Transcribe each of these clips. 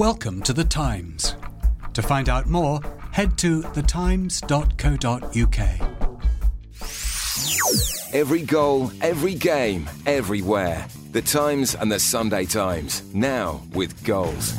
Welcome to The Times. To find out more, head to thetimes.co.uk. Every goal, every game, everywhere. The Times and the Sunday Times. Now with goals.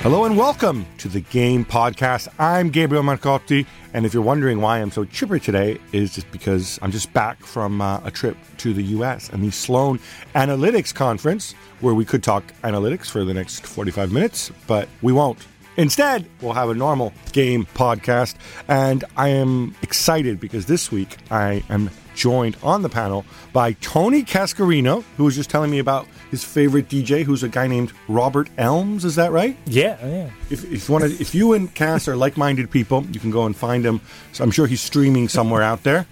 Hello and welcome to the Game Podcast. I'm Gabriele Marcotti, and if you're wondering why I'm so chipper today, is just because I'm just back from uh, a trip to the U.S. and the Sloan Analytics Conference, where we could talk analytics for the next 45 minutes, but we won't. Instead, we'll have a normal game podcast, and I am excited because this week I am joined on the panel by Tony Cascarino, who was just telling me about his favorite DJ, who's a guy named Robert Elms. Is that right? Yeah, yeah. If, if you want to, if you and Cass are like-minded people, you can go and find him. So I'm sure he's streaming somewhere out there.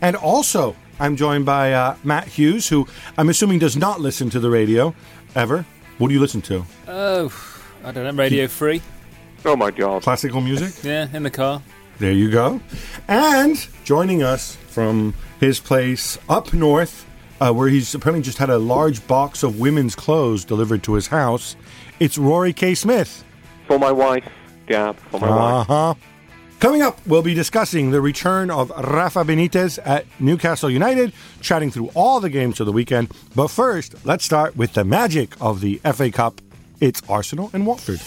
And also, I'm joined by uh, Matt Hughes, who I'm assuming does not listen to the radio ever. What do you listen to? Oh, I don't know. Radio Free. Oh my god. Classical music. Yeah, in the car. There you go. And joining us from his place up north, uh, where he's apparently just had a large box of women's clothes delivered to his house, it's Rory K. Smith. For my wife, Gab. For my wife. Uh-huh. Coming up, we'll be discussing the return of Rafa Benitez at Newcastle United, chatting through all the games of the weekend. But first, let's start with the magic of the FA Cup. It's Arsenal and Watford.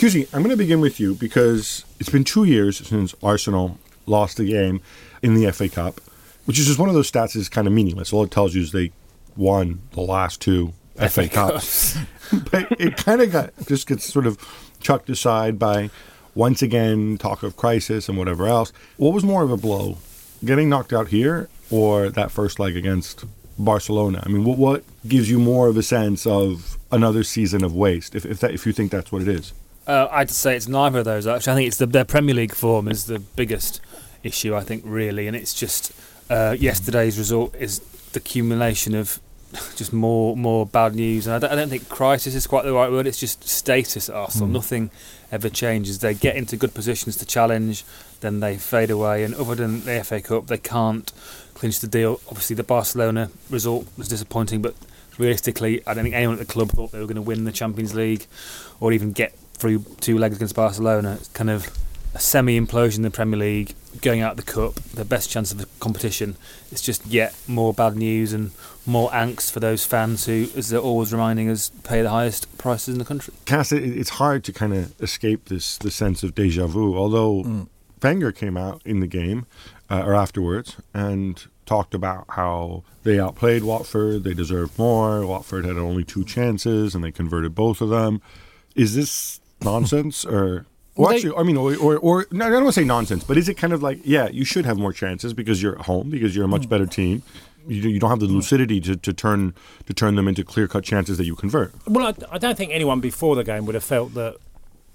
Hughesy, I'm going to begin with you because it's been two years since Arsenal lost the game in the FA Cup, which is just one of those stats that's kind of meaningless. All it tells you is they won the last two FA, Cups. but it kind of got just gets sort of chucked aside by once again talk of crisis and whatever else. What was more of a blow, getting knocked out here or that first leg against Barcelona? I mean, what what gives you more of a sense of another season of waste? If if that if you think that's what it is. Uh, I'd say it's neither of those. Actually, I think it's the, their Premier League form is the biggest issue. I think really, and it's just uh, yesterday's result is the accumulation of just more more bad news. And I don't, I don't think crisis is quite the right word. It's just status at Arsenal. Nothing ever changes. They get into good positions to challenge, then they fade away. And other than the FA Cup, they can't clinch the deal. Obviously, the Barcelona result was disappointing, but realistically, I don't think anyone at the club thought they were going to win the Champions League or even get through two legs against Barcelona. It's kind of a semi implosion in the Premier League, going out of the cup, their best chance of the competition. It's just yet more bad news and more angst for those fans who, as they're always reminding us, pay the highest prices in the country. Cass, it's hard to kind of escape this the sense of deja vu. Although Wenger came out in the game uh, or afterwards and talked about how they outplayed Watford, they deserved more. Watford had only two chances and they converted both of them. Is this nonsense or? Well, Well, they- actually, I mean, or, or, or no, I don't want to say nonsense, but is it kind of like, yeah, you should have more chances because you're at home, because you're a much mm. better team. You, you don't have the mm. lucidity to, to turn to turn them into clear cut chances that you convert. Well, I, I don't think anyone before the game would have felt that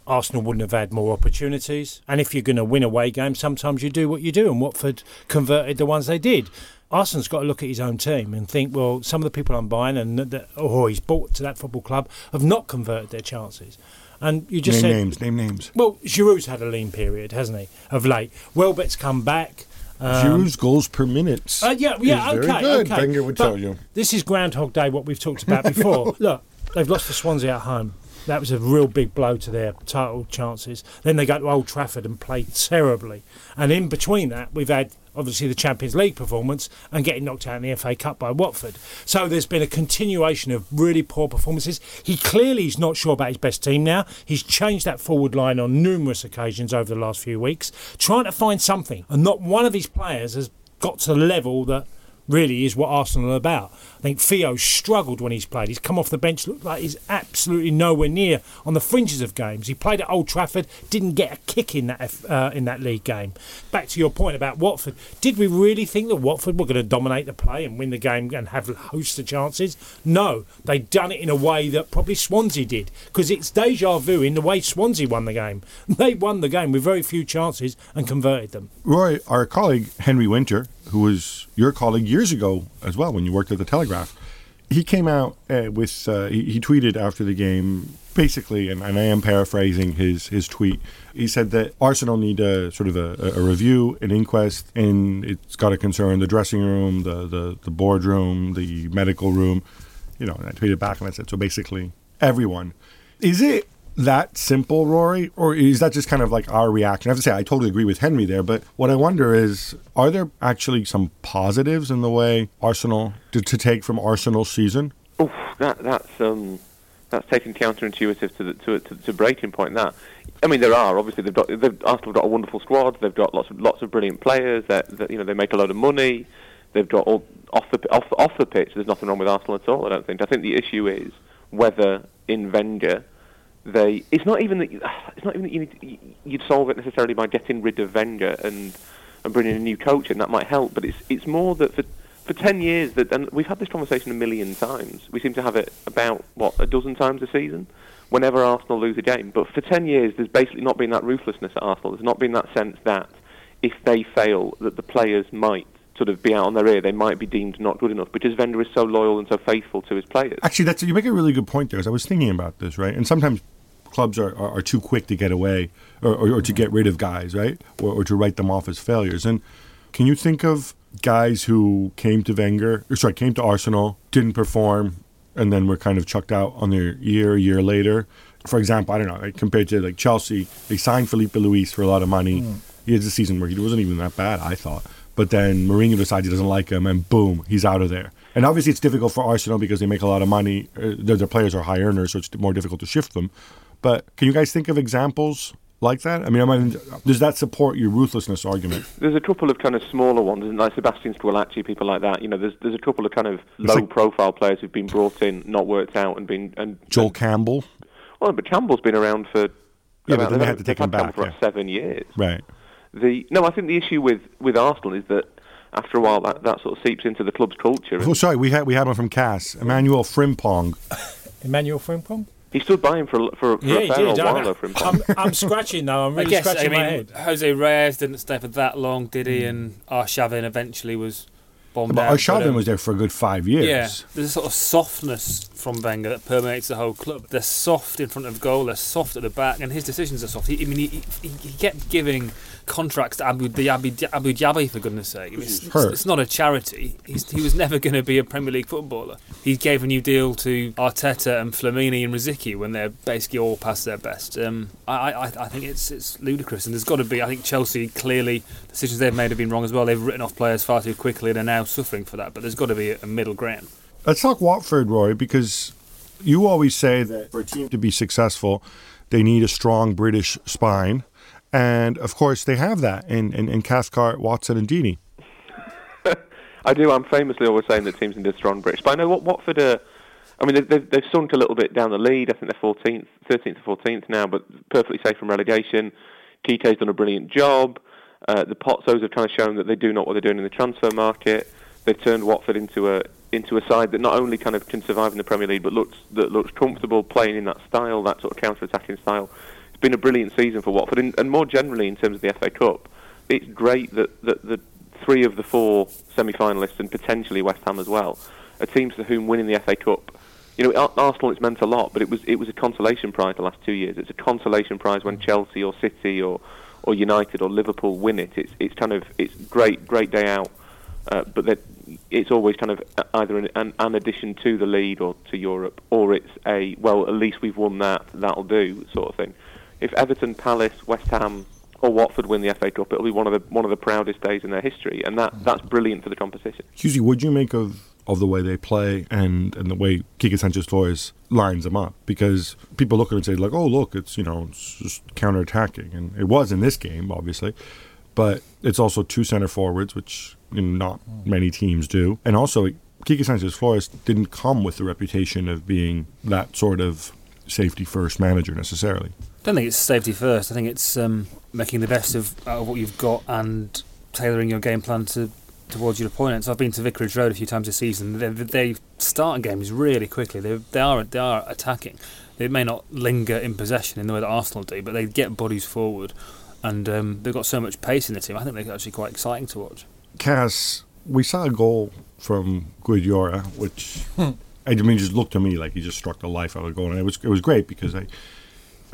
Arsenal wouldn't have had more opportunities. And if you're going to win away games, sometimes you do what you do, and Watford converted the ones they did. Arsenal's got to look at his own team and think, well, some of the people I'm buying and that, or oh, he's bought to that football club have not converted their chances. And you just name said, names, name names. well, Giroud's had a lean period, hasn't he, of late. Welbeck's come back. Um, Giroud's goals per minute. Uh, yeah, yeah, okay, very good. okay. Wenger would But tell you. This is Groundhog Day, what we've talked about before. Look, they've lost to Swansea at home. That was a real big blow to their title chances. Then they go to Old Trafford and play terribly. And in between that, we've had obviously the Champions League performance and getting knocked out in the FA Cup by Watford. So there's been a continuation of really poor performances. He clearly is not sure about his best team now. He's changed that forward line on numerous occasions over the last few weeks, trying to find something. And not one of his players has got to the level that really is what Arsenal are about. I think Theo struggled when he's played. He's come off the bench, looked like he's absolutely nowhere near on the fringes of games. He played at Old Trafford, didn't get a kick in that uh, in that league game. Back to your point about Watford, did we really think that Watford were going to dominate the play and win the game and have hosts of chances? No, they done it in a way that probably Swansea did because it's deja vu in the way Swansea won the game. They won the game with very few chances and converted them. Rory, our colleague Henry Winter, who was your colleague years ago as well when you worked at the Telegraph, he came out uh, with uh, he, he, tweeted after the game basically, and, and, I am paraphrasing his his tweet. He said that Arsenal need a sort of a, a review, an inquest, and it's got to concern the dressing room, the the, the boardroom, the medical room. You know, and I tweeted back and I said, so basically everyone. Is it that simple, Rory? Or is that just kind of like our reaction? I have to say, I totally agree with Henry there, but what I wonder is are there actually some positives in the way Arsenal to, to take from Arsenal's season? Oh, that, that's um, that's taken counterintuitive to the to, to, to breaking point. That I mean, there are obviously they've got they've, Arsenal got a wonderful squad. They've got lots of lots of brilliant players. That, that you know they make a lot of money. They've got all off the off off the pitch. There's nothing wrong with Arsenal at all. I don't think. I think the issue is whether in Wenger they it's not even that you, it's not even that you need you'd solve it necessarily by getting rid of Wenger and and bringing a new coach in that might help but it's it's more that for for 10 years that and we've had this conversation a million times we seem to have it about what a dozen times a season whenever Arsenal lose a game but for 10 years there's basically not been that ruthlessness at Arsenal there's not been that sense that if they fail that the players might sort of be out on their ear, they might be deemed not good enough because Wenger is so loyal and so faithful to his players. Actually, that's you make a really good point there. As I was thinking about this, right? And sometimes clubs are, are, are too quick to get away or, or, or, to get rid of guys, right? Or, or to write them off as failures. And can you think of guys who came to Wenger, or sorry, came to Arsenal, didn't perform, and then were kind of chucked out on their year, a year later? For example, I don't know, like compared to like Chelsea, they signed Filipe Luis for a lot of money. Mm. He had a season where he wasn't even that bad, I thought. But then Mourinho decides he doesn't like him, and boom, he's out of there. And obviously, it's difficult for Arsenal because they make a lot of money. Uh, their, their players are high earners, so it's more difficult to shift them. But can you guys think of examples like that? I mean, I mean, does that support your ruthlessness argument? There's a couple of kind of smaller ones, like Sebastian Squillaci, people like that. You know, there's there's a couple of kind of low-profile like, players who've been brought in, not worked out, and been and Joel and, Campbell. Well, but Campbell's been around for yeah, but then they had to take him back for yeah. seven years. Right. The no, I think the issue with with Arsenal is that after a while that, that sort of seeps into the club's culture. Oh, sorry, we had we had one from Cass, Emmanuel Frimpong. Emmanuel Frimpong. He stood by him for for, for yeah, a fair did, while for him. I'm, I'm scratching now. I'm really I guess, scratching I mean, my head. Jose Reyes didn't stay for that long, did he? Mm. And Arshavin eventually was bombed but out. Arshavin um, was there for a good five years. Yeah, there's a sort of softness from Wenger that permeates the whole club. They're soft in front of goal, they're soft at the back, and his decisions are soft. He, I mean, he, he, he kept giving contracts to Abou, the Abou, Abou Diaby, for goodness sake. it's, it's, it's, not a charity. He's, he was never going to be a Premier League footballer. He gave a new deal to Arteta and Flamini and Rosicky when they're basically all past their best. Um, I, I, I think it's it's ludicrous, and there's got to be. I think Chelsea clearly decisions they've made have been wrong as well. They've written off players far too quickly and are now suffering for that. But there's got to be a, a middle ground. Let's talk Watford, Roy, because you always say that for a team to be successful, they need a strong British spine. And of course, they have that in, in, in Cathcart, Watson, and Deeney. I do. I'm famously always saying that teams need a strong British. But I know what Watford are. I mean, they've, they've sunk a little bit down the lead. I think they're 14th, 13th or 14th now, but perfectly safe from relegation. Quique's done a brilliant job. Uh, the Pozzos have kind of shown that they do know what they're doing in the transfer market. They've turned Watford into a into a side that not only kind of can survive in the Premier League, but looks that looks comfortable playing in that style, that sort of counter-attacking style been a brilliant season for Watford, and, and more generally in terms of the FA Cup, it's great that, that the three of the four semi-finalists and potentially West Ham as well are teams for whom winning the FA Cup. You know, Arsenal it's meant a lot, but it was it was a consolation prize the last two years. It's a consolation prize when Chelsea or City or or United or Liverpool win it. It's it's kind of it's great great day out, uh, but it's always kind of either an, an addition to the lead or to Europe, or it's a well at least we've won that that'll do sort of thing if Everton, Palace, West Ham, or Watford win the FA Cup, it'll be one of the one of the proudest days in their history, and that that's brilliant for the competition. Hughesy, what do you make of of the way they play and, and the way Quique Sanchez Flores lines them up? Because people look at it and say like, oh look, it's you know it's just counter attacking, and it was in this game, obviously, but it's also two center forwards, which not many teams do, and also Quique Sanchez Flores didn't come with the reputation of being that sort of safety first manager necessarily. I don't think it's safety first. I think it's um, making the best of, out of what you've got and tailoring your game plan to towards your opponents. I've been to Vicarage Road a few times this season. They, they start games really quickly. They, they are they are attacking. They may not linger in possession in the way that Arsenal do, but they get bodies forward, and um, they've got so much pace in the team. I think they're actually quite exciting to watch. Cass, we saw a goal from Guedioura, which I mean just looked to me like he just struck the life out of the goal, and it was it was great because I,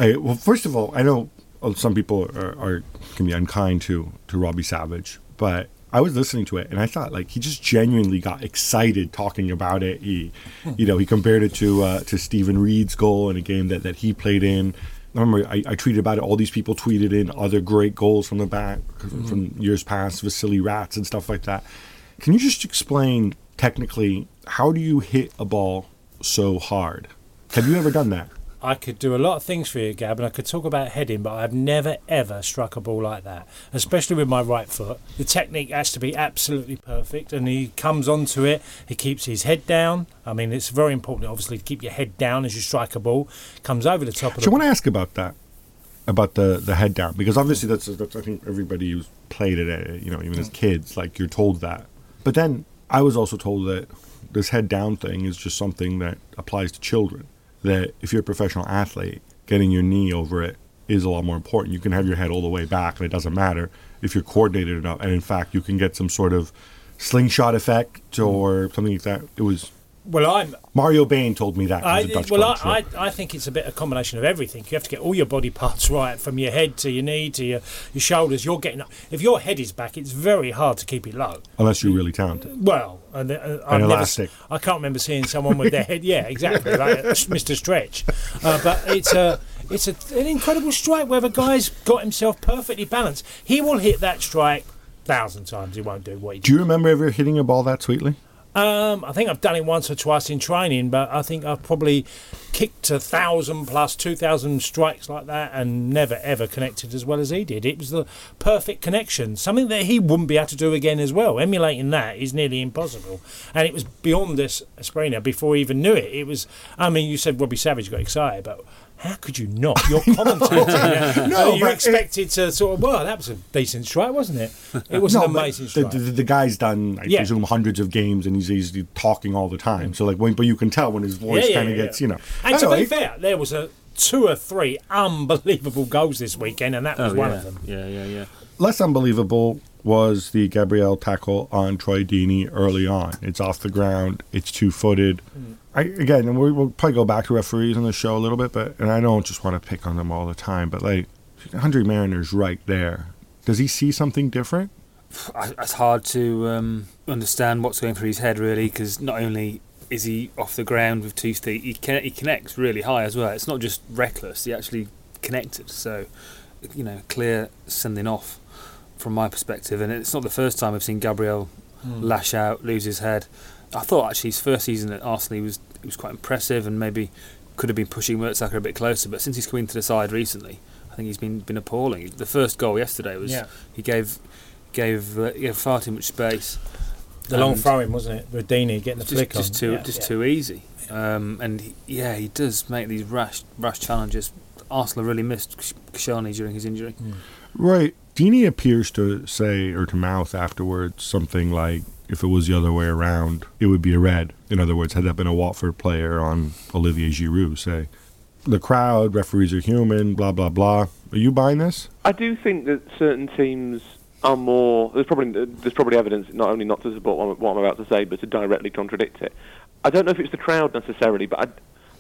I well first of all I know some people are, are can be unkind to to Robbie Savage, but I was listening to it and I thought like he just genuinely got excited talking about it. He, you know, he compared it to uh, to Steven Reid's goal in a game that, that he played in. I remember I, I tweeted about it. All these people tweeted in other great goals from the back mm-hmm. from years past, Vasily Rats and stuff like that. Can you just explain technically how do you hit a ball so hard? Have you ever done that? I could do a lot of things for you, Gab, and I could talk about heading, but I've never ever struck a ball like that, especially with my right foot. The technique has to be absolutely perfect, and he comes onto it. He keeps his head down. I mean, it's very important, obviously, to keep your head down as you strike a ball. Comes over the top of. So I want to ask about that, about the the head down, because obviously that's that's I think everybody who's played it, uh, you know, even as kids, like you're told that. But then I was also told that this head down thing is just something that applies to children that if you're a professional athlete, getting your knee over it is a lot more important. You can have your head all the way back, and it doesn't matter if you're coordinated enough. And in fact, you can get some sort of slingshot effect or something like that. It was well, I'm Mario Bain told me that. I, well, I, I, I, think it's a bit a combination of everything. You have to get all your body parts right, from your head to your knee to your, your shoulders. You're getting if your head is back, it's very hard to keep it low. Unless you're really talented. Well, and, uh, and elastic. Never, I can't remember seeing someone with their head. Yeah, exactly, like Mr. Stretch. Uh, but it's a. It's a, an incredible strike where the guy's got himself perfectly balanced. He will hit that strike thousand times. He won't do what he. Do you remember ever hitting a ball that sweetly? Um, I think I've done it once or twice in training, but I think I've probably kicked a thousand plus two thousand strikes like that and never ever connected as well as he did. It was the perfect connection, something that he wouldn't be able to do again as well. Emulating that is nearly impossible, and it was beyond this Ospina before he even knew it. It was, I mean, you said Robbie Savage got excited, but how could you not? You're commentating. no, you expected it, to sort of. Well, that was a decent strike, wasn't it? It was no, an amazing strike. The, the, the, guy's done, I yeah. presume, hundreds of games, and he's, he's talking all the time. So, like, when, but you can tell when his voice yeah, yeah, kind of gets, you know. And anyway. to be fair, there was a two or three unbelievable goals this weekend, and that oh, was oh, one of them. Yeah, yeah, yeah. Less unbelievable was the Gabriel tackle on Troy Deeney early on. It's off the ground. It's two footed. Mm. I, again, and we, will probably go back to referees on the show a little bit, but and I don't just want to pick on them all the time, but like Andre Marriner's right there. Does he see something different? It's hard to um, understand what's going through his head really, because not only is he off the ground with two feet, he, can, he connects really high as well. It's not just reckless; he actually connected. So, you know, clear sending off from my perspective, and it's not the first time I've seen Gabriel hmm. lash out, lose his head. I thought actually his first season at Arsenal he was he was quite impressive and maybe could have been pushing Mertesacker a bit closer. But since he's come into the side recently, I think he's been been appalling. The first goal yesterday was yeah. he gave gave uh, gave far too much space. The long throwing wasn't it? With Deeney getting the just, flick just on. too yeah, just yeah. too easy. Um, and he, yeah, he does make these rash rash challenges. Arsenal really missed Koscielny during his injury. Mm. Right. Deeney appears to say or to mouth afterwards something like, if it was the other way around, it would be a red. In other words, had that been a Watford player on Olivier Giroud, say, the crowd, referees are human, blah blah blah. Are you buying this? I do think that certain teams are more. There's probably there's probably evidence not only not to support what I'm about to say, but to directly contradict it. I don't know if it's the crowd necessarily, but I,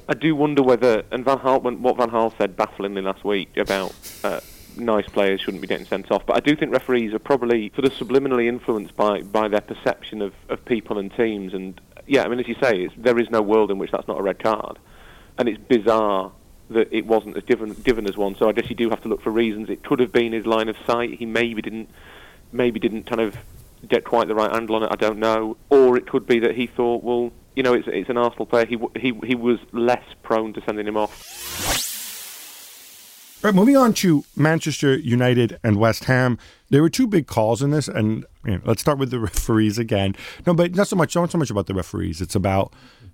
I do wonder whether and Van Gaal, what Van Gaal said bafflingly last week about. Uh, nice players shouldn't be getting sent off. But I do think referees are probably sort of subliminally influenced by, by their perception of, of people and teams. And yeah, I mean, as you say, there is no world in which that's not a red card. And it's bizarre that it wasn't as given given as one. So I guess you do have to look for reasons. It could have been his line of sight. He maybe didn't maybe didn't kind of get quite the right handle on it. I don't know. Or it could be that he thought, well, you know, it's it's an Arsenal player. He he he was less prone to sending him off. Right, moving on to Manchester United and West Ham. There were two big calls in this, and you know, let's start with the referees again. No, but not so much. Not so much about the referees. It's about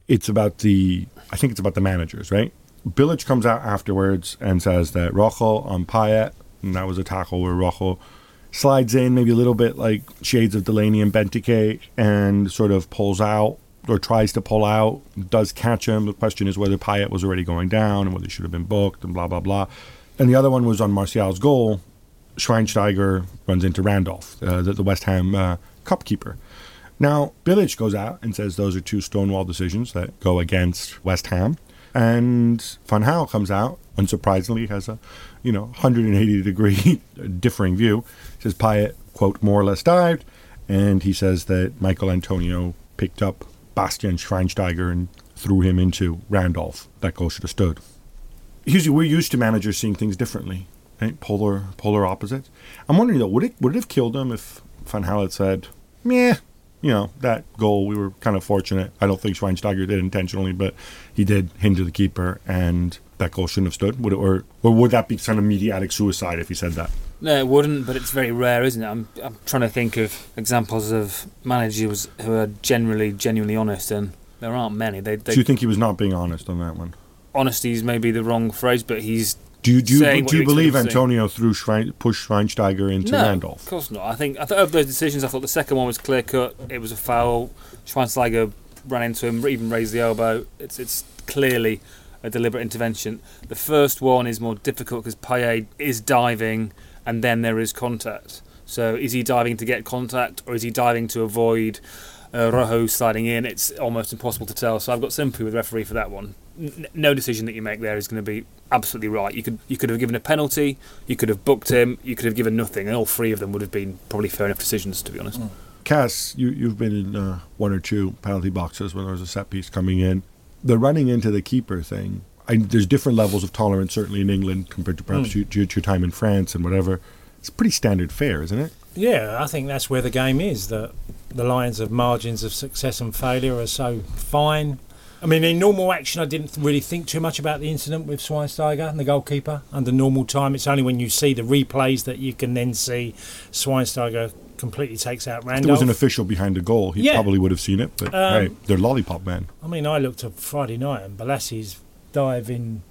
it's about the. I think it's about the managers, right? Bilic comes out afterwards and says that Rojo on Payet, and that was a tackle where Rojo slides in, maybe a little bit like shades of Delaney and Benteke, and sort of pulls out or tries to pull out, does catch him. The question is whether Payet was already going down and whether he should have been booked and blah blah blah. And the other one was on Martial's goal. Schweinsteiger runs into Randolph, uh, the, the, West Ham uh, cup keeper. Now, Bilic goes out and says those are two stonewall decisions that go against West Ham. And Van Gaal comes out, unsurprisingly, has a, you know, 180 degree differing view. Says Payet, quote, more or less dived. And he says that Michael Antonio picked up Bastian Schweinsteiger and threw him into Randolph. That goal should have stood usually we're used to managers seeing things differently, right? Polar polar opposites. I'm wondering though, would it would it have killed him if Van had said, "Meh, you know that goal we were kind of fortunate. I don't think Schweinsteiger did intentionally, but he did hinder the keeper, and that goal shouldn't have stood." Would it, or or would that be kind of mediatic suicide if he said that? No, it wouldn't, but it's very rare, isn't it? I'm, I'm trying to think of examples of managers who are generally genuinely honest, and there aren't many. They, they Do you think he was not being honest on that one? Honesty is maybe the wrong phrase, but he's. Do you, do you, do you believe Antonio threw Schwein, pushed Schweinsteiger into no, Randolph? Of course not. I think I thought of those decisions. I thought the second one was clear cut. It was a foul. Schweinsteiger ran into him, even raised the elbow. It's it's clearly a deliberate intervention. The first one is more difficult because Payet is diving, and then there is contact. So is he diving to get contact, or is he diving to avoid uh, Rojo sliding in? It's almost impossible to tell. So I've got sympathy with the referee for that one no decision that you make there is going to be absolutely right. You could you could have given a penalty, you could have booked him, you could have given nothing, and all three of them would have been probably fair enough decisions, to be honest. Mm. Cass, you you've been in uh, one or two penalty boxes when there was a set piece coming in. The running into the keeper thing. I, there's different levels of tolerance, certainly in England compared to perhaps mm. your, your time in France and whatever. It's pretty standard fare, isn't it? Yeah, I think that's where the game is. That the lines of margins of success and failure are so fine I mean, in normal action, I didn't really think too much about the incident with Schweinsteiger and the goalkeeper. Under normal time, it's only when you see the replays that you can then see Schweinsteiger completely takes out Randolph. If there was an official behind the goal, he yeah. probably would have seen it. But um, hey, they're lollipop man. I mean, I looked at Friday night and Bolasie's dive in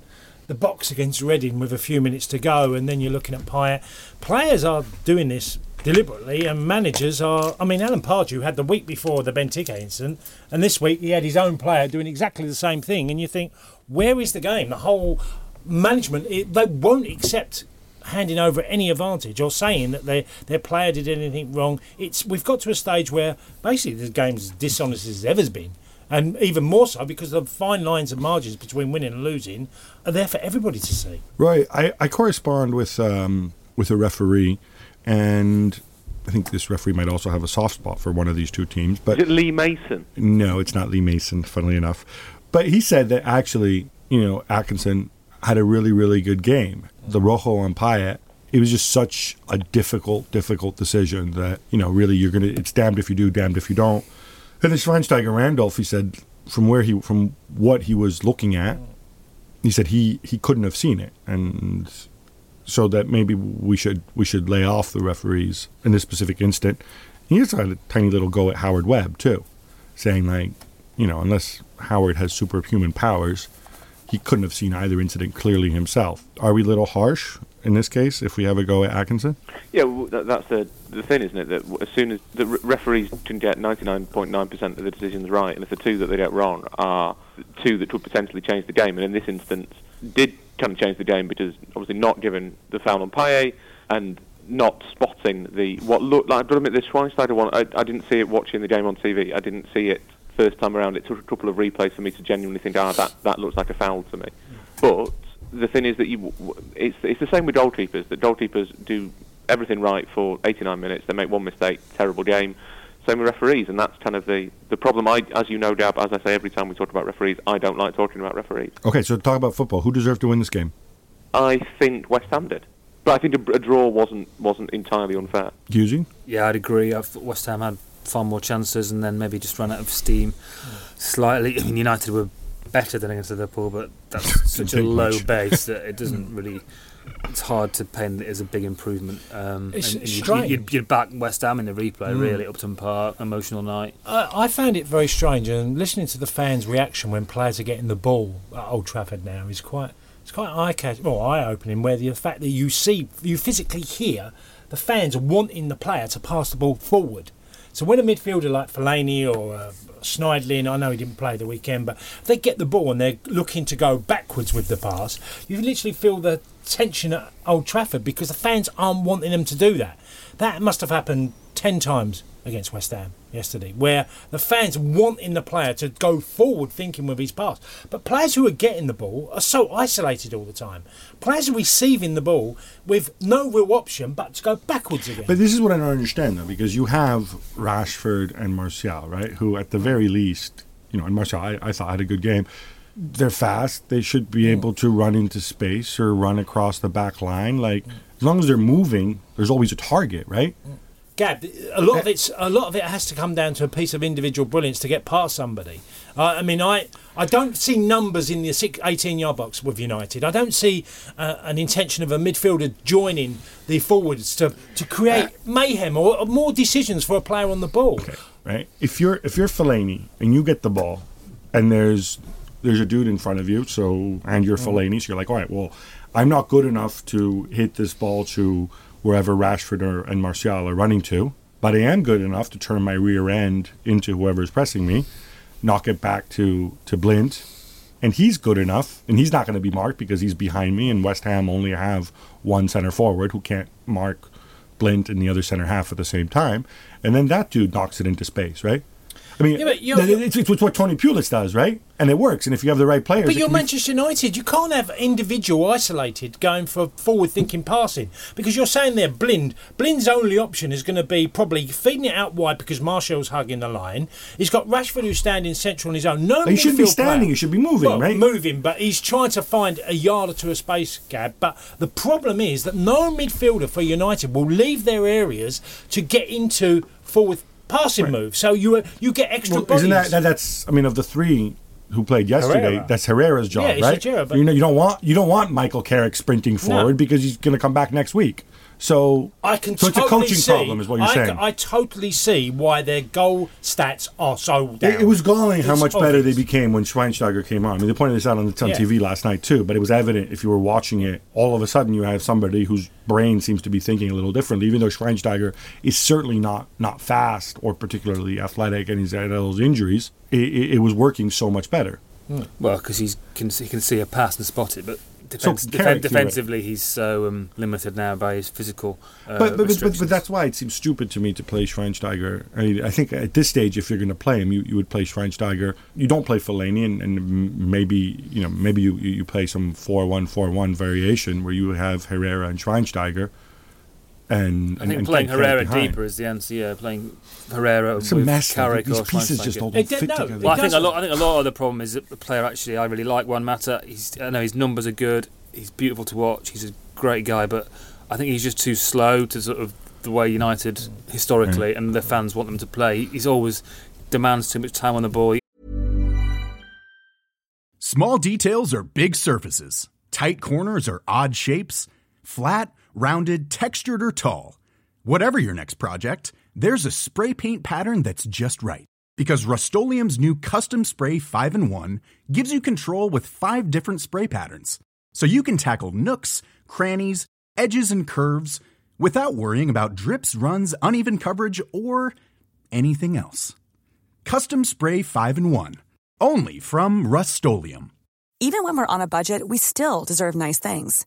the box against Reading with a few minutes to go, and then you're looking at Payet. Players are doing this deliberately, and managers are. I mean, Alan Pardew had the week before the Benteke incident, and this week he had his own player doing exactly the same thing. And you think, where is the game? The whole management it, they won't accept handing over any advantage or saying that their their player did anything wrong. It's we've got to a stage where basically the game's as dishonest as it's ever been. And even more so because the fine lines and margins between winning and losing are there for everybody to see. Right. I, I correspond with um, with a referee and I think this referee might also have a soft spot for one of these two teams. But Is it Lee Mason? No, it's not Lee Mason. Funnily enough, but he said that actually, you know, Atkinson had a really, really good game. The Rojo on Payet, it was just such a difficult, difficult decision that you know, really, you're gonna. It's damned if you do, damned if you don't. And then Schweinsteiger Randolph, he said, from where he, from what he was looking at, he said he he couldn't have seen it, and so that maybe we should we should lay off the referees in this specific instant. He just had a tiny little go at Howard Webb too, saying like, you know, unless Howard has superhuman powers, he couldn't have seen either incident clearly himself. Are we a little harsh in this case if we have a go at Atkinson? Yeah, well, that's the the thing, isn't it? That as soon as the referees can get 99.9% of the decisions right, and if the two that they get wrong are two that could potentially change the game, and in this instance did kind of change the game because obviously not giving the foul on Payet and not spotting the what looked like. I've got to admit, this Schweinsteiger one, I, I didn't see it watching the game on TV. I didn't see it first time around. It took a couple of replays for me to genuinely think, ah, that that looks like a foul to me. But the thing is that you, it's it's the same with goalkeepers. That goalkeepers do everything right for 89 minutes. They make one mistake, terrible game. Same with referees, and that's kind of the, the problem. I, as you know, Gab, as I say every time we talk about referees, I don't like talking about referees. Okay, so talk about football. Who deserved to win this game? I think West Ham did, but I think a, a draw wasn't wasn't entirely unfair. Hughesy? Yeah, I'd agree. I thought West Ham had far more chances and then maybe just ran out of steam slightly. I mean, United were better than against Liverpool, but that's such a low much. base that it doesn't really. It's hard to paint it as a big improvement. Um, It's and- and you'd, strange. you'd, you'd back West Ham in the replay, really. Upton Park, emotional night. I, I found it very strange, and listening to the fans' reaction when players are getting the ball at Old Trafford now is quite it's quite eye catching, well, eye opening. Where the fact that you see, you physically hear the fans wanting the player to pass the ball forward. So when a midfielder like Fellaini or uh, Schneiderlin, I know he didn't play the weekend, but they get the ball and they're looking to go backwards with the pass, you literally feel the tension at Old Trafford because the fans aren't wanting them to do that. That must have happened 10 times against West Ham yesterday, where the fans wanting the player to go forward thinking with his pass. But players who are getting the ball are so isolated all the time. Players are receiving the ball with no real option but to go backwards again. But this is what I don't understand, though, because you have Rashford and Martial, right? Who, at the very least, you know, and Martial, I, I thought had a good game. They're fast. They should be able to run into space or run across the back line. Like, as long as they're moving, there's always a target, right? Gab, a lot of it's a lot of it has to come down to a piece of individual brilliance to get past somebody. Uh, I mean, I I don't see numbers in the 18 yard box with United. I don't see uh, an intention of a midfielder joining the forwards to, to create mayhem or, or more decisions for a player on the ball. right? If you're if you're Fellaini and you get the ball, and there's there's a dude in front of you, so and you're oh. Fellaini, so you're like, all right, well, I'm not good enough to hit this ball to wherever Rashford or, and Martial are running to, but I am good enough to turn my rear end into whoever's pressing me, knock it back to to Blind, and he's good enough, and he's not going to be marked because he's behind me, and West Ham only have one center forward who can't mark Blind and the other center half at the same time, and then that dude knocks it into space, right? I mean, Yeah, th- it's, it's what Tony Pulis does, right? And it works. And if you have the right players, But you're be- Manchester United. You can't have individual isolated going for forward thinking passing because you're saying there Blind. Blind's only option is going to be probably feeding it out wide because Martial's hugging the line. He's got Rashford who's standing central on his own. No, He shouldn't be standing, player. he should be moving, Well, right? Moving, but he's trying to find a yard or two of space gap. But the problem is that no midfielder for United will leave their areas to get into forward passing move, So you uh, you get extra Well, bodies. isn't that, that that's? I mean, of the three who played yesterday, Herrera. that's Herrera's job, Yeah, right? You know, you don't want you don't want Michael Carrick sprinting forward because he's going to come back next week. So I can so it's a totally coaching see, problem, is what you're I, saying. I totally see why their goal stats are so down. It, it was galling how It's much better they became when Schweinsteiger came on. I mean, they pointed this out on, the on Yeah. TV last night too, but it was evident if you were watching it. All of a sudden, you have somebody whose brain seems to be thinking a little differently. Even though Schweinsteiger is certainly not not fast or particularly athletic, and he's had all those injuries, it, it, it was working so much better. Hmm. Well, because he can he can see a pass and spot it, but So defense, Carrick, defen- defensively he's so um, limited now by his physical. Uh, but, but, but, but, that's why it seems stupid to me to play Schweinsteiger. I, mean, I think at this stage, if you're going to play him, you, you would play Schweinsteiger. You don't play Fellaini, and, and maybe you know maybe you, you you play some 4-1-4-1 variation where you have Herrera and Schweinsteiger. And, I and, think and playing Herrera behind. deeper is the answer. Yeah, playing Herrera It's a with mess. Carrick These or pieces just Schweinsteiger. don't It fit did- no, together. Well, I think a lot. I think a lot of the problem is that the player actually. I really like Juan Mata. He's. I know his numbers are good. He's beautiful to watch. He's a great guy, but I think he's just too slow to sort of the way United historically and the fans want them to play. He's always demands too much time on the ball. Small details are big surfaces. Tight corners are odd shapes. Flat, rounded, textured, or tall. Whatever your next project, there's a spray paint pattern that's just right. Because Rust new Custom Spray 5 in 1 gives you control with five different spray patterns. So you can tackle nooks, crannies, edges, and curves without worrying about drips, runs, uneven coverage, or anything else. Custom Spray 5 in 1. Only from Rust Even when we're on a budget, we still deserve nice things.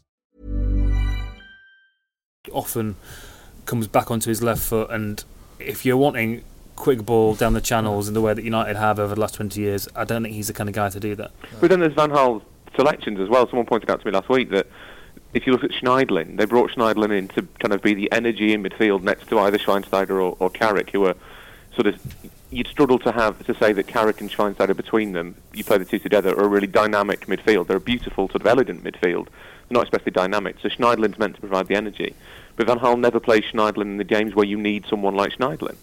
Often comes back onto his left foot, and if you're wanting quick ball down the channels in the way that United have over the last 20 years, I don't think he's the kind of guy to do that. But then there's Van Gaal's selections as well. Someone pointed out to me last week that if you look at Schneiderlin, they brought Schneiderlin in to kind of be the energy in midfield next to either Schweinsteiger or, or Carrick, who are sort of you'd struggle to have to say that Carrick and Schweinsteiger between them, you play the two together, are a really dynamic midfield. They're a beautiful sort of elegant midfield, They're not especially dynamic. So Schneiderlin's meant to provide the energy, but Van Gaal never plays Schneiderlin in the games where you need someone like Schneiderlin.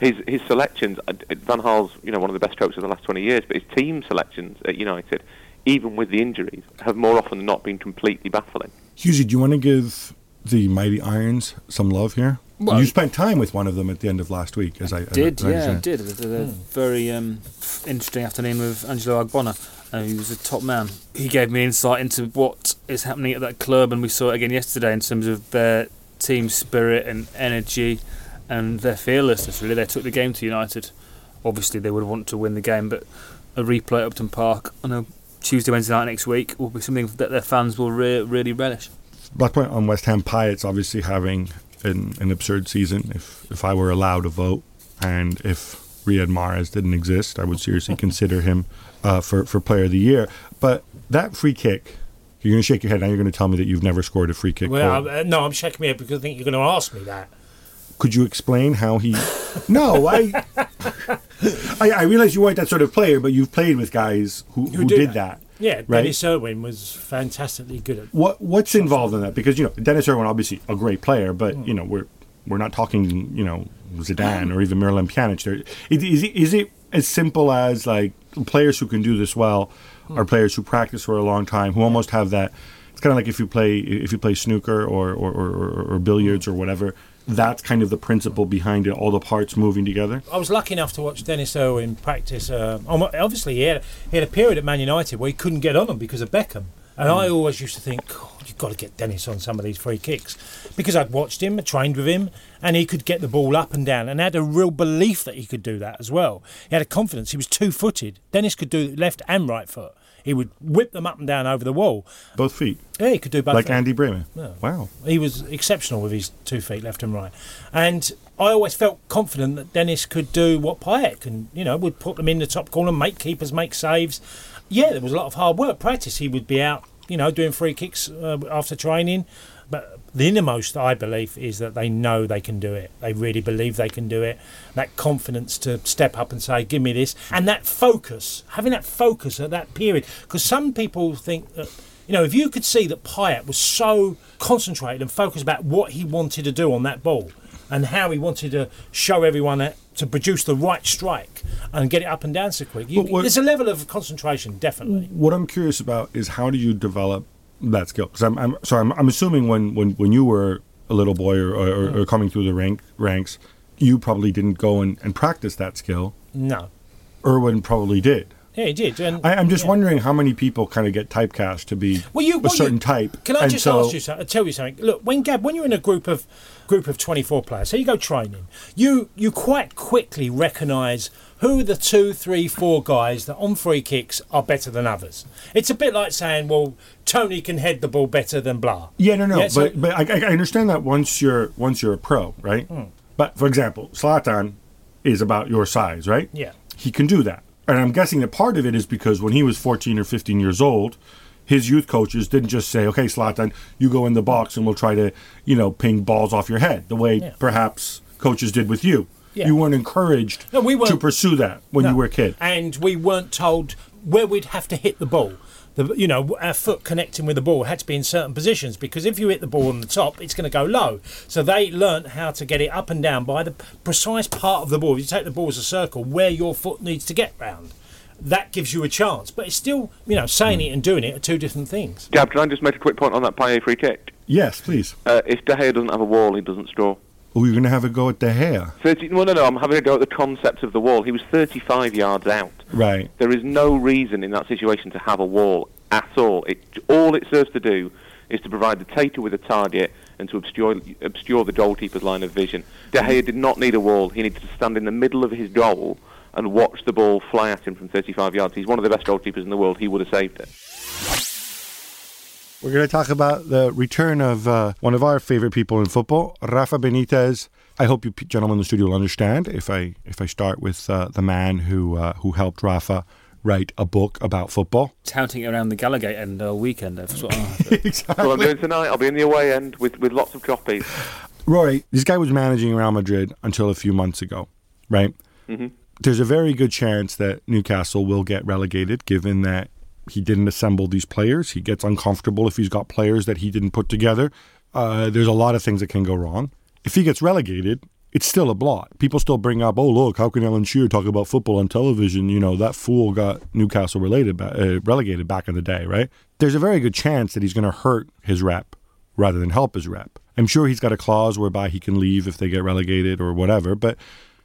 His his selections, uh, Van Gaal's you know one of the best coaches of the last 20 years, but his team selections at United, even with the injuries, have more often than not been completely baffling. Hughesy, do you want to give the Mighty Irons some love here? Well- you spent time with one of them at the end of last week, as I, as Did, I yeah, I understand. did. It was a very um, interesting afternoon with Angelo Ogbonna. Uh, he was a top man. He gave me insight into what is happening at that club, and we saw it again yesterday in terms of their team spirit and energy and their fearlessness. Really, they took the game to United. Obviously, they would want to win the game, but a replay at Upton Park on a Tuesday, Wednesday night next week will be something that their fans will re- really relish. Black point on West Ham Payet's obviously having an, an absurd season. If if I were allowed to vote, and if Riyad Mahrez didn't exist, I would seriously consider him uh, for for Player of the Year. But that free kick, you're going to shake your head now. You're going to tell me that you've never scored a free kick. Well, goal. uh, no, I'm shaking my head because I think you're going to ask me that. Could you explain how he? no, I, I I realize you weren't that sort of player, but you've played with guys who, who, do did that. that. Yeah, right. Dennis Irwin was fantastically good at What what's involved in that? Because you know Dennis Irwin, obviously a great player, but Hmm. you know we're we're not talking you know Zidane or even Miralem Pjanic. There is, is it is it as simple as like players who can do this well Hmm. are players who practice for a long time who almost have that. It's kind of like if you play if you play snooker or or, or, or, billiards or whatever. That's kind of the principle behind it. All the parts moving together. I was lucky enough to watch Dennis Irwin practice. Uh, obviously, he had, he had a period at Man United where he couldn't get on them because of Beckham. And I mm. always used to think, God, you've got to get Dennis on some of these free kicks. Because I'd watched him, trained with him, and he could get the ball up and down and had a real belief that he could do that as well. He had a confidence. He was two footed. Dennis could do left and right foot. He would whip them up and down over the wall. Both feet. Yeah, he could do both. like feet. Andy Brehme. Yeah. Wow. He was exceptional with his two feet, left and right. And I always felt confident that Dennis could do what Payet can, you know, would put them in the top corner, make keepers, make saves. Yeah, there was a lot of hard work, practice. He would be out, you know, doing free kicks uh, after training. But the innermost, I believe, is that they know they can do it. They really believe they can do it. That confidence to step up and say, give me this. And that focus, having that focus at that period. Because some people think that you know, if you could see that Payet was so concentrated and focused about what he wanted to do on that ball and how he wanted to show everyone that to produce the right strike and get it up and down so quick, you, what- there's a level of concentration, definitely. What I'm curious about is how do you develop that skill? Because I'm, I'm so I'm, I'm assuming when, when, when you were a little boy or, or, or mm. coming through the rank ranks, you probably didn't go and, and practice that skill. No. Irwin probably did. Yeah, he did. And, I, I'm just yeah. wondering how many people kind of get typecast to be Well, you, a what certain you- type. Can I just so, ask you something? Tell you something. Look, when Gab, when you're in a group of group of 24 players, so you go training, you you quite quickly recognise who are the two, three, four guys that on free kicks are better than others. It's a bit like saying, well, Tony can head the ball better than blah. Yeah, no, no, Yeah, so- but but I, I understand that once you're once you're a pro, right? Hmm. But for example, Zlatan is about your size, right? Yeah. He can do that, and I'm guessing that part of it is because when he was 14 or 15 years old, his youth coaches didn't just say, "Okay, Zlatan, you go in the box and we'll try to, you know, ping balls off your head," the way Yeah. perhaps coaches did with you. Yeah. You weren't encouraged No, we to weren't- pursue that when No. you were a kid. And we weren't told where we'd have to hit the ball. The, you know, our foot connecting with the ball had to be in certain positions because if you hit the ball on the top, it's going to go low. So they learnt how to get it up and down by the precise part of the ball. If you take the ball as a circle, where your foot needs to get round. That gives you a chance. But it's still, you know, saying it and doing it are two different things. Gab, can I just make a quick point on that Payet free kick? Yes, please. Uh, if De Gea doesn't have a wall, he doesn't score. Oh, you're going to have a go at De Gea. 30, no, no, no, I'm having a go at the concept of the wall. He was 35 yards out. Right. There is no reason in that situation to have a wall at all. It, all it serves to do is to provide the taker with a target and to obscure, obscure the goalkeeper's line of vision. De Gea did not need a wall. He needed to stand in the middle of his goal and watch the ball fly at him from 35 yards. He's one of the best goalkeepers in the world. He would have saved it. We're going to talk about the return of uh, one of our favorite people in football, Rafa Benitez. I hope you gentlemen in the studio will understand if I if I start with uh, the man who uh, who helped Rafa write a book about football. Touting it around the Gallowgate end all weekend. That's what I- That's what I'm doing tonight. I'll be in the away end with, with lots of copies. Rory, this guy was managing Real Madrid until a few months ago, right? Mhm. There's a very good chance that Newcastle will get relegated, given that he didn't assemble these players. He gets uncomfortable if he's got players that he didn't put together. Uh, there's a lot of things that can go wrong. If he gets relegated, it's still a blot. People still bring up, oh look, how can Alan Shearer talk about football on television? You know that fool got Newcastle related, uh, relegated back in the day, right? There's a very good chance that he's going to hurt his rep rather than help his rep. I'm sure he's got a clause whereby he can leave if they get relegated or whatever. But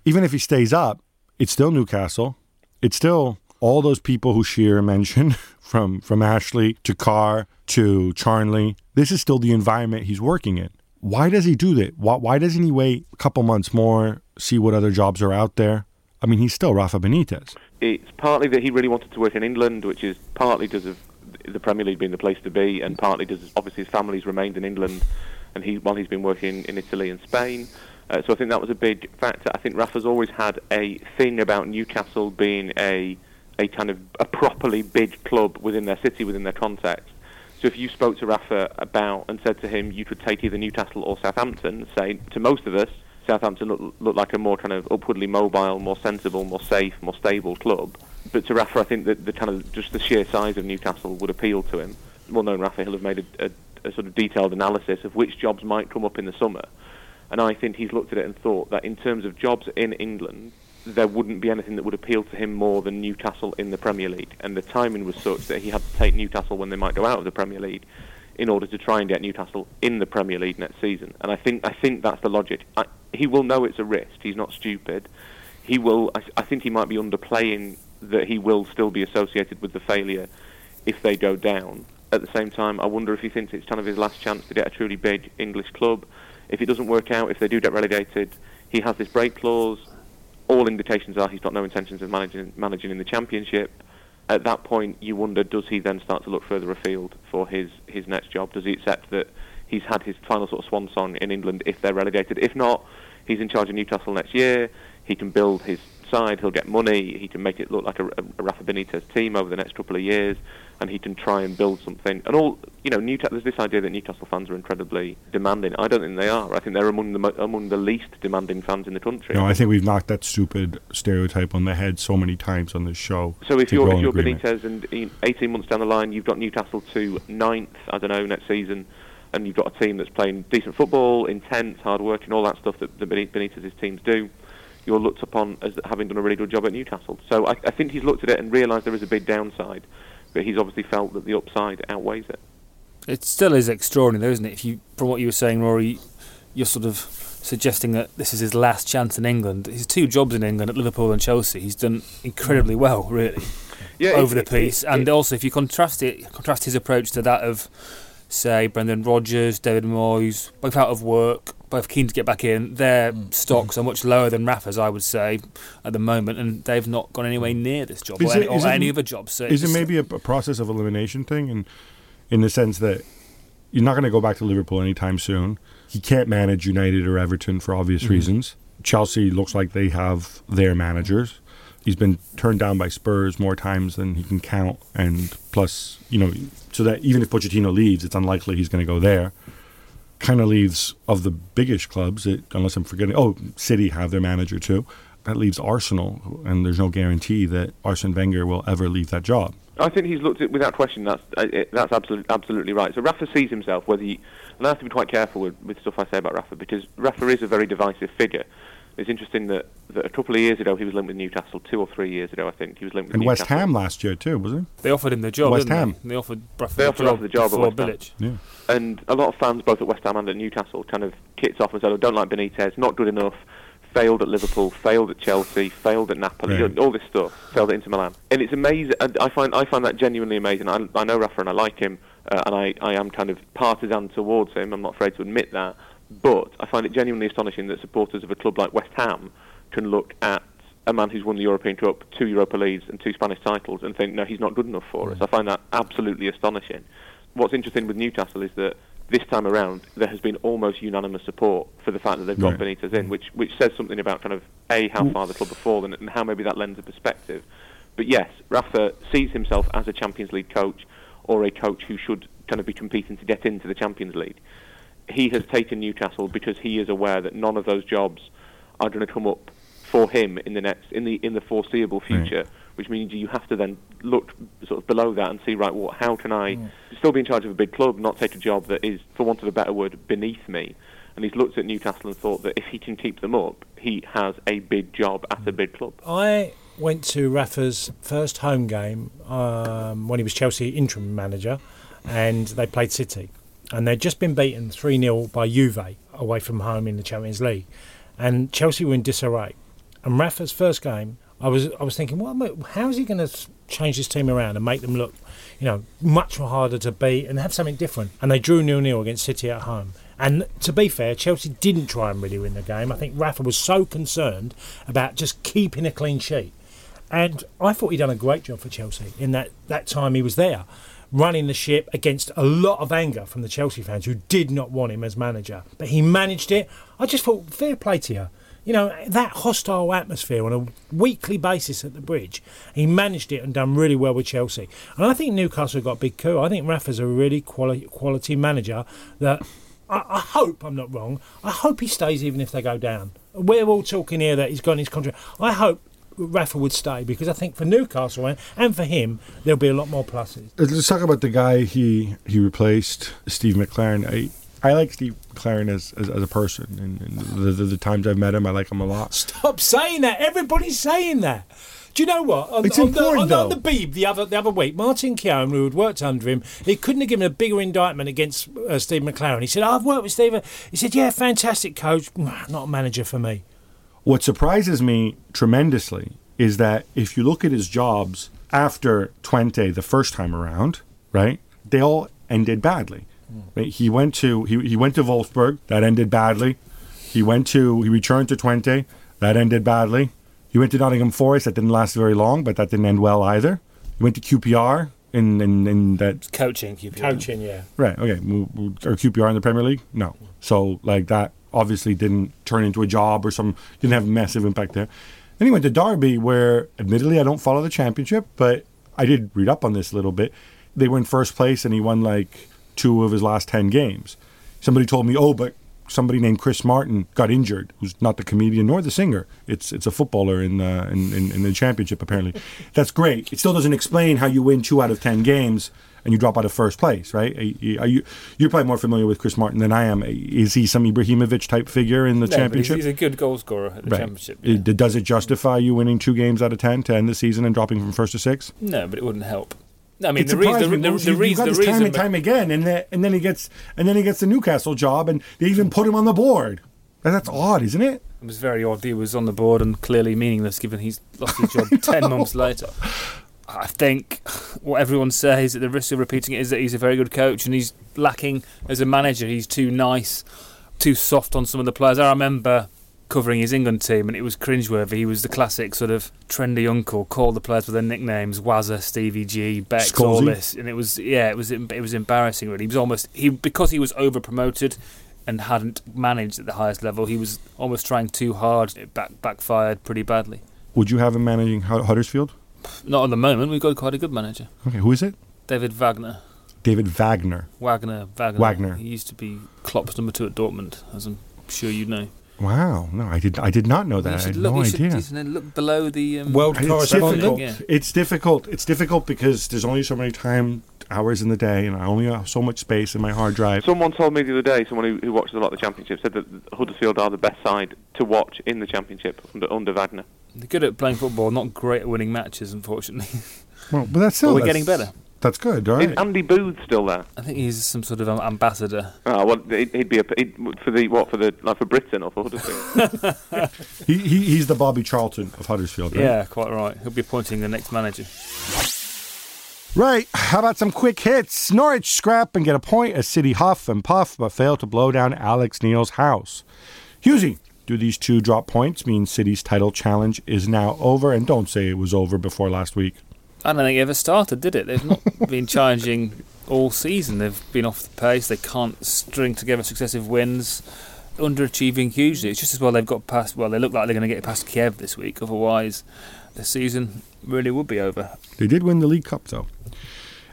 even if he stays up, it's still Newcastle. It's still all those people who Shearer mentioned, from from Ashley to Carr to Charnley. This is still the environment he's working in. Why does he do that? Why, why doesn't he wait a couple months more, see what other jobs are out there? I mean, he's still Rafa Benitez. It's partly that he really wanted to work in England, which is partly because of the Premier League being the place to be, and partly because obviously his family's remained in England, and he while he's been working in Italy and Spain. Uh, so I think that was a big factor. I think Rafa's always had a thing about Newcastle being a a kind of a properly big club within their city, within their context. So if you spoke to Rafa about and said to him you could take either Newcastle or Southampton, say to most of us, Southampton looked look like a more kind of upwardly mobile, more sensible, more safe, more stable club. But to Rafa, I think that the kind of just the sheer size of Newcastle would appeal to him. Well known Rafa, he'll have made a, a, a sort of detailed analysis of which jobs might come up in the summer. And I think he's looked at it and thought that in terms of jobs in England, there wouldn't be anything that would appeal to him more than Newcastle in the Premier League. And the timing was such that he had to take Newcastle when they might go out of the Premier League in order to try and get Newcastle in the Premier League next season. And I think I think that's the logic. I, he will know it's a risk. He's not stupid. He will. I, I think he might be underplaying that he will still be associated with the failure if they go down. At the same time, I wonder if he thinks it's kind of his last chance to get a truly big English club. If it doesn't work out, if they do get relegated, he has this break clause. All indications are he's got no intentions of managing managing in the championship. At that point, you wonder: Does he then start to look further afield for his his next job? Does he accept that he's had his final sort of swan song in England if they're relegated? If not, he's in charge of Newcastle next year. He can build his side. He'll get money. He can make it look like a, a Rafa Benitez team over the next couple of years, and he can try and build something. And all you know, Newcastle. There's this idea that Newcastle fans are incredibly demanding. I don't think they are. I think they're among the mo- among the least demanding fans in the country. No, I think we've knocked that stupid stereotype on the head so many times on this show. So if you're if you're agreement. Benitez and in 18 months down the line you've got Newcastle to ninth, I don't know, next season, and you've got a team that's playing decent football, intense, hard working, all that stuff that the Beni- Benitez's teams do, you're looked upon as having done a really good job at Newcastle. So I, I think he's looked at it and realised there is a big downside, but he's obviously felt that the upside outweighs it. It still is extraordinary, though, isn't it? If you, from what you were saying, Rory, you're sort of suggesting that this is his last chance in England. His two jobs in England at Liverpool and Chelsea, he's done incredibly mm. well, really, Yeah, over it- the piece. it- and it- also, if you contrast it, contrast his approach to that of, say, Brendan Rodgers, David Moyes, both out of work, both keen to get back in. Their stocks are much lower than Rafa's, I would say, at the moment, and they've not gone anywhere near this job Is or, it- any, or it- any other job. So is it maybe a, a process of elimination thing, and in the sense that you're not going to go back to Liverpool anytime soon. He can't manage United or Everton for obvious Mhm. reasons. Chelsea looks like they have their managers. He's been turned down by Spurs more times than he can count, and plus, you know, so that even if Pochettino leaves, it's unlikely he's going to go there. Kind of leaves of the biggish clubs, it, unless I'm forgetting. Oh, City have their manager too. That leaves Arsenal, and there's no guarantee that Arsene Wenger will ever leave that job. I think he's looked at without question. That's uh, that's absolutely absolutely right. So Rafa sees himself whether he, and I have to be quite careful with, with stuff I say about Rafa because Rafa is a very divisive figure. It's interesting that, that a couple of years ago he was linked with Newcastle. Two or three years ago, I think he was linked with And West Ham last year too, wasn't he? They offered him the job. West Ham. They? They offered Bradford They offered the off the job at before West Ham. Yeah. And a lot of fans, both at West Ham and at Newcastle, kind of kicked off and said, "Oh, don't like Benitez, not good enough." Failed at Liverpool, failed at Chelsea, failed at Napoli, Right. all this stuff. Failed at Inter Milan, and it's amazing. I find I find that genuinely amazing. I, I know Rafa and I like him, uh, and I, I am kind of partisan towards him. I'm not afraid to admit that. But I find it genuinely astonishing that supporters of a club like West Ham can look at a man who's won the European Cup, two Europa Leagues, and two Spanish titles, and think, no, he's not good enough for us. I find that absolutely astonishing. What's interesting with Newcastle is that this time around there has been almost unanimous support for the fact that they've got Right. Benitez in, which which says something about kind of a how far the club have fallen and how maybe that lends a perspective. But yes, Rafa sees himself as a Champions League coach or a coach who should kind of be competing to get into the Champions League. He has taken Newcastle because he is aware that none of those jobs are going to come up for him in the next in the in the foreseeable future. Which means you have to then look sort of below that and see right. Well, how can I still be in charge of a big club, not take a job that is, for want of a better word, beneath me? And he's looked at Newcastle and thought that if he can keep them up, he has a big job at a big club. I went to Rafa's first home game um, when he was Chelsea interim manager, and they played City, and they'd just been beaten three 0 by Juve away from home in the Champions League, and Chelsea were in disarray. And Rafa's first game, I was I was thinking, I- How is he going to change his team around and make them look, you know, much harder to beat and have something different? And they drew nil nil against City at home. And to be fair, Chelsea didn't try and really win the game. I think Rafa was so concerned about just keeping a clean sheet. And I thought he'd done a great job for Chelsea in that, that time he was there, running the ship against a lot of anger from the Chelsea fans who did not want him as manager. But he managed it. I just thought, fair play to you. You know, that hostile atmosphere on a weekly basis at the bridge, he managed it and done really well with Chelsea. And I think Newcastle got a big coup. I think Rafa's a really quality, quality manager that I, I hope I'm not wrong. I hope he stays even if they go down. We're all talking here that he's got his contract. I hope Rafa would stay because I think for Newcastle and, and for him there'll be a lot more pluses. Let's talk about the guy he he replaced, Steve McClaren. I I like Steve McClaren as as, as a person, and, and the, the, the times I've met him, I like him a lot. Stop saying that. Everybody's saying that. Do you know what? On, It's on important, the, on, on the Beeb the other the other week, Martin Keown, who had worked under him, he couldn't have given a bigger indictment against uh, Steve McClaren. He said, "I've worked with Steve." He said, "Yeah, fantastic coach, not a manager for me." What surprises me tremendously is that if you look at his jobs after Twente the first time around, right, they all ended badly. Hmm. Right? He went to he, he went to Wolfsburg, that ended badly. He went to he returned to Twente, that ended badly. He went to Nottingham Forest, that didn't last very long, but that didn't end well either. He went to QPR in in, in that Coaching, QPR. Coaching, yeah. Right. Okay. W- w- QPR in the Premier League? No. So like that obviously didn't turn into a job or some didn't have a massive impact there. Then he went to Derby, where admittedly I don't follow the championship, but I did read up on this a little bit. They were in first place, and he won like two of his last ten games. Somebody told me, oh, but somebody named Chris Martin got injured, who's not the comedian nor the singer. It's it's a footballer in uh, in, in, in the championship apparently. That's great. It still doesn't explain how you win two out of ten games and you drop out of first place, right? Are you, are you you're probably more familiar with Chris Martin than I am. Is he some Ibrahimovic type figure in the No, but he's, championship? he's a good goal scorer at the Right. championship. It- does it justify you winning two games out of ten to end the season and dropping from first to six? No, but it wouldn't help. I mean, it the reason, the, the, the, you- got the this reason, time and time again, and then and then he gets and then he gets the Newcastle job, and they even put him on the board. That's odd, isn't it? It was very odd. He was on the board and clearly meaningless, given he's lost his job ten months later. I think what everyone says at the risk of repeating it is that he's a very good coach and he's lacking as a manager. He's too nice, too soft on some of the players. I remember covering his England team and it was cringeworthy. He was the classic sort of trendy uncle, called the players with their nicknames, Wazza, Stevie G, Bex, all this, and it was yeah, it was it was embarrassing. Really, he was almost he because he was over promoted and hadn't managed at the highest level. He was almost trying too hard. It back backfired pretty badly. Would you have him managing Huddersfield? Not at the moment. We've got quite a good manager, Okay, who is it? David Wagner. David Wagner. Wagner, Wagner. Wagner. He used to be Klopp's number two at Dortmund, as I'm sure you know. Wow, no, I did. I did not know that. you I had look. no you should, idea. you should look below the um, World It's correspondent. difficult. Yeah. It's difficult. It's difficult because there's only so many time hours in the day, and I only have so much space in my hard drive. Someone told me the other day, someone who, who watches a lot of the championship, said that Huddersfield are the best side to watch in the championship under, under Wagner. They're good at playing football, not great at winning matches, unfortunately. Well, but that's still But we're that's- getting better. That's good. All Is right. Andy Booth still there? I think he's some sort of um, ambassador. Oh, well, he'd, he'd be a, he'd, for the what for the like for Britain or for Huddersfield. He, he he's the Bobby Charlton of Huddersfield. Right? Yeah, quite right. He'll be appointing the next manager. Right. How about some quick hits? Norwich scrap and get a point as City huff and puff, but fail to blow down Alex Neil's house. Hughesy, do these two drop points mean City's title challenge is now over? And don't say it was over before last week. I don't think it ever started, did it? They've not been challenging all season. They've been off the pace. They can't string together successive wins, underachieving hugely. It's just as well they've got past. Well, they look like they're going to get past Kiev this week. Otherwise, the season really would be over. They did win the League Cup, though.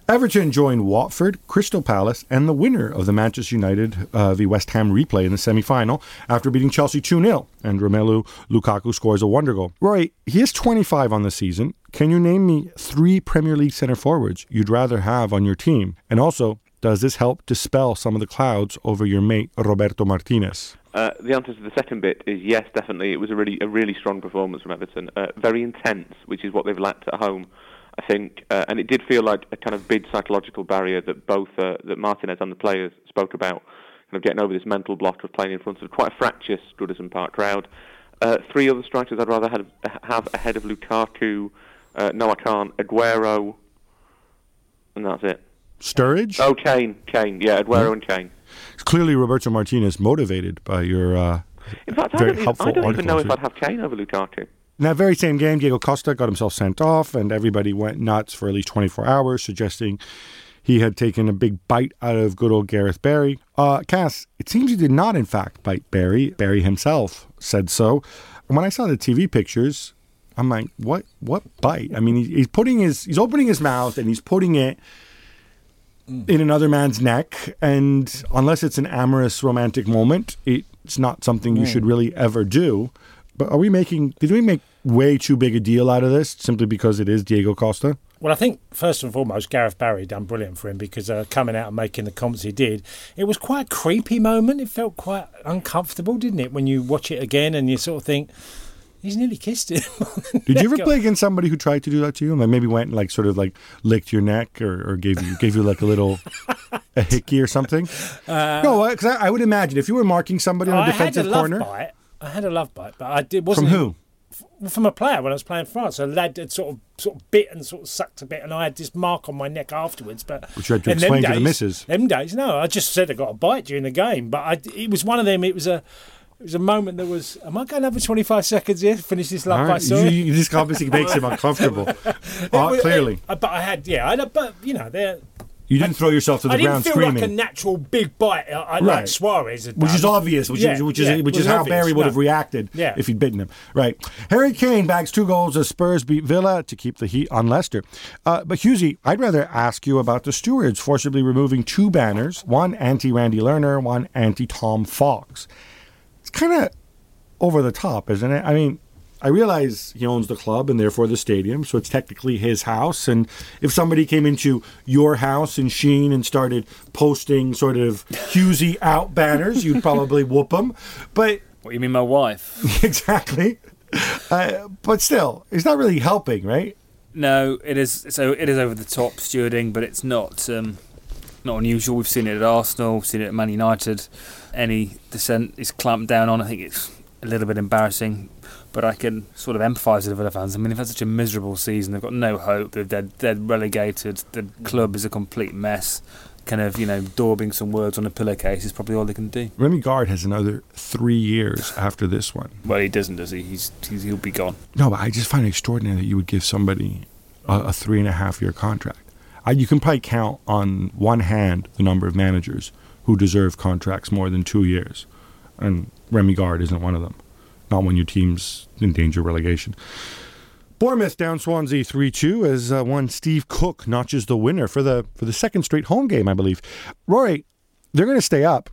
Everton joined Watford, Crystal Palace, and the winner of the Manchester United uh, v West Ham replay in the semi final after beating Chelsea 2 0. And Romelu Lukaku scores a wonder goal. Roy, he is 25 on the season. Can you name me three Premier League centre forwards you'd rather have on your team? And also, does this help dispel some of the clouds over your mate Roberto Martinez? Uh, the answer to the second bit is yes, definitely. It was a really a really strong performance from Everton. Uh, very intense, which is what they've lacked at home, I think. Uh, and it did feel like a kind of big psychological barrier that both uh, that Martinez and the players spoke about, kind of getting over this mental block of playing in front of quite a fractious Goodison Park crowd. Uh, three other strikers I'd rather have, have ahead of Lukaku. Uh, no, I can't. Aguero, and that's it. Sturridge? Oh, Kane, Kane, yeah, Aguero and Kane. Clearly, Roberto Martinez motivated by your uh, In fact, I don't, even, helpful I don't even know if. I'd have Kane over Lukaku. In that very same game, Diego Costa got himself sent off, and everybody went nuts for at least 24 hours, suggesting he had taken a big bite out of good old Gareth Barry. Uh, Cass, it seems he did not, in fact, bite Barry. Barry himself said so. And when I saw the TV pictures, I'm like, what? What bite? I mean, he's putting his, he's opening his mouth and he's putting it in another man's neck, and unless it's an amorous romantic moment, it's not something you should really ever do. But are we making? Did we make way too big a deal out of this simply because it is Diego Costa? Well, I think first and foremost, Gareth Barry done brilliant for him because uh, coming out and making the comments he did, it was quite a creepy moment. It felt quite uncomfortable, didn't it? When you watch it again and you sort of think, he's nearly kissed him. Did you ever play against somebody who tried to do that to you? Like maybe went and like sort of like licked your neck or, or gave you gave you like a little a hickey or something? no, because I, I would imagine if you were marking somebody on a Uh, I had a defensive love corner bite. I had a love bite, but I did wasn't from who? From a player when I was playing France. A lad had sort of sort of bit and sort of sucked a bit, and I had this mark on my neck afterwards. But Which you had to explain to the days- missus. Them days, no, I just said I got a bite during the game, but I, it was one of them. It was a. It was a moment that was. Am I going to have a 25 seconds here? to Finish this bite right, story. you- you- this obviously makes him uncomfortable. Uh, clearly, it- but I had, yeah, I had but you know, there. you didn't throw yourself to the ground I didn't feel screaming. like a natural big bite, uh, Right. like Suarez, which is obvious, which Yeah, is which is yeah, which is how obvious, Barry would no. have reacted Yeah. if he'd bitten him. Right. Harry Kane bags two goals as Spurs beat Villa to keep the heat on Leicester. Uh, but Hughesy, I'd rather ask you about the stewards forcibly removing two banners, one anti Randy Lerner, one anti Tom Fox. Kind of over the top, isn't it? I mean. I realize he owns the club and therefore the stadium, so it's technically his house. And if somebody came into your house in Sheen and started posting sort of Hughesy out banners, you'd probably whoop them. But What you mean, my wife? exactly. Uh, but still, it's not really helping, right? No, it is. So it is over the top stewarding, but it's not um, not unusual. We've seen it at Arsenal. We've seen it at Man United. Any dissent is clamped down on. I think it's a little bit embarrassing, but I can sort of empathise with the Villa fans. I mean, they've had such a miserable season. They've got no hope. They're they're, they're relegated. The club is a complete mess. Kind of, you know, daubing some words on a pillowcase is probably all they can do. Remi Garde has another three years after this one. Well, he doesn't, does he? He's, he's he'll be gone. No, but I just find it extraordinary that you would give somebody a, a three and a half year contract. I, you can probably count on one hand the number of managers who deserve contracts more than two years, and Remi Garde isn't one of them. Not when your team's in danger of relegation. Bournemouth down Swansea three two as uh, one Steve Cook notches the winner for the for the second straight home game, I believe. Rory, they're going to stay up.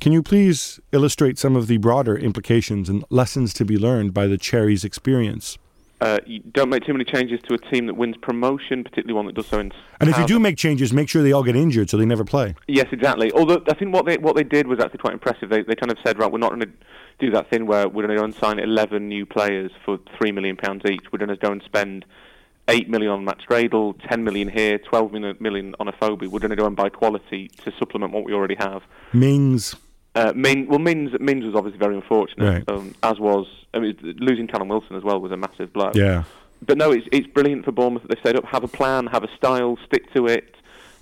Can you please illustrate some of the broader implications and lessons to be learned by the Cherries experience? Uh, you don't make too many changes to a team that wins promotion, particularly one that does so in. And if you do make changes, make sure they all get injured so they never play. Yes, exactly. Although I think what they what they did was actually quite impressive. They they kind of said, right, we're not going to do that thing where we're going to go and sign 11 new players for three million pounds each. We're going to go and spend eight million on Max Gradel, 10 million here, 12 million on a Afobe. We're going to go and buy quality to supplement what we already have. Mings. Uh, Min, well, Mins, Mins was obviously very unfortunate, Right. um, as was I mean, losing Callum Wilson as well was a massive blow. Yeah. But no, it's it's brilliant for Bournemouth that they stayed up. Have a plan, have a style, stick to it,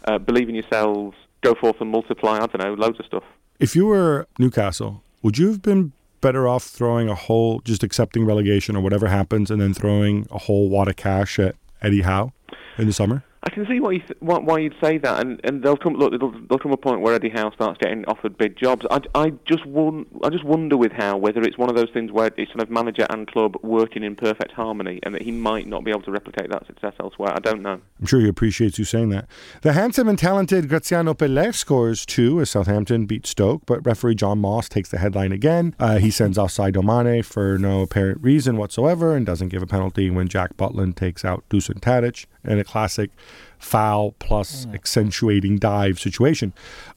uh, believe in yourselves, go forth and multiply. I don't know, loads of stuff. If you were Newcastle, would you have been better off throwing a whole, just accepting relegation or whatever happens, and then throwing a whole wad of cash at Eddie Howe in the summer? I can see why, you th- why, you'd say that, and and they'll come look. There'll, there'll come a point where Eddie Howe starts getting offered big jobs. I, I just won, I just wonder with Howe whether it's one of those things where it's sort of manager and club working in perfect harmony, and that he might not be able to replicate that success elsewhere. I don't know. I'm sure he appreciates you saying that. The handsome and talented Graziano Pellè scores two as Southampton beat Stoke, but referee John Moss takes the headline again. Uh, he sends off Sadio Mane for no apparent reason whatsoever and doesn't give a penalty when Jack Butland takes out Dusan Tadic in a classic foul plus accentuating dive situation.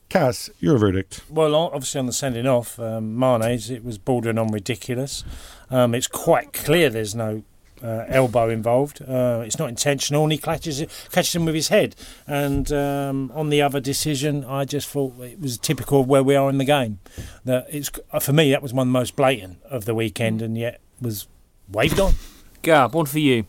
Cass, your verdict. Well, obviously on the sending off, um, Mane's, it was bordering on ridiculous. Um, it's quite clear there's no uh, elbow involved. Uh, it's not intentional, and he catches it, catches him with his head. And um, on the other decision, I just thought it was typical of where we are in the game. That it's for me that was one of the most blatant of the weekend, and yet was waved on. Gab, one for you.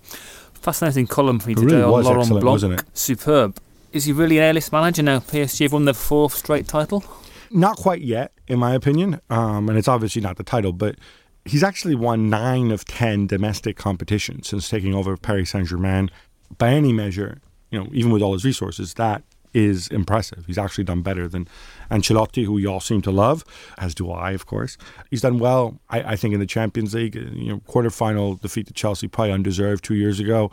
Fascinating column for It today really on Laurent Blanc. wasn't it? Superb. Is he really an A-list manager now? PSG have won their fourth straight title. Not quite yet, in my opinion, um, and it's obviously not the title, but he's actually won nine of ten domestic competitions since taking over Paris Saint Germain. By any measure, you know, even with all his resources, that is impressive. He's actually done better than Ancelotti, who you all seem to love, as do I, of course. He's done well, I, I think, in the Champions League. You know, quarterfinal defeat to Chelsea, probably undeserved two years ago.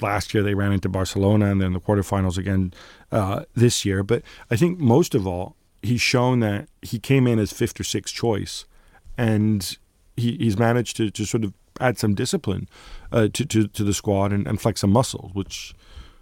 Last year they ran into Barcelona, and then the quarterfinals again uh, this year. But I think most of all, he's shown that he came in as fifth or sixth choice, and he, he's managed to, to sort of add some discipline uh, to, to to the squad and, and flex some muscles, which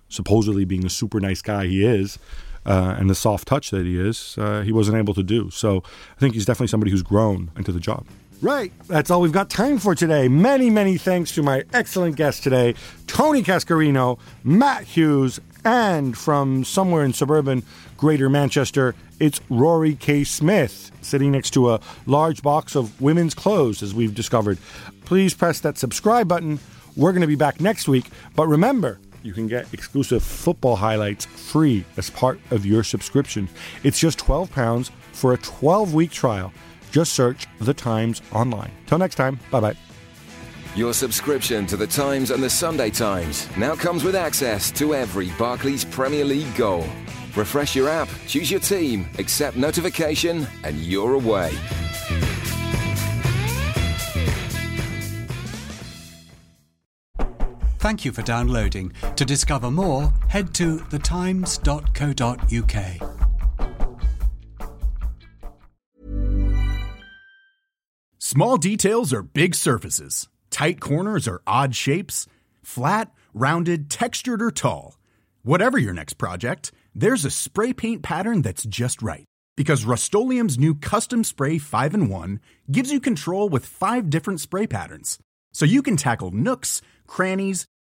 supposedly being the super nice guy he is. Uh, and the soft touch that he is, uh, he wasn't able to do. So I think he's definitely somebody who's grown into the job. Right. That's all we've got time for today. Many, many thanks to my excellent guests today Tony Cascarino, Matt Hughes, and from somewhere in suburban Greater Manchester, it's Rory K. Smith sitting next to a large box of women's clothes, as we've discovered. Please press that subscribe button. We're going to be back next week. But remember, you can get exclusive football highlights free as part of your subscription. It's just £12 for a 12 week trial. Just search The Times online. Till next time, bye bye. Your subscription to the Times and the Sunday Times now comes with access to every Barclays Premier League goal. Refresh your app, choose your team, accept notification, and you're away. Thank you for downloading. To discover more, head to thetimes.co.uk. Small details are big surfaces. Tight corners are odd shapes. Flat, rounded, textured, or tall. Whatever your next project, there's a spray paint pattern that's just right. Because Rust-Oleum Custom Spray 5 in 1 gives you control with five different spray patterns. So you can tackle nooks, crannies,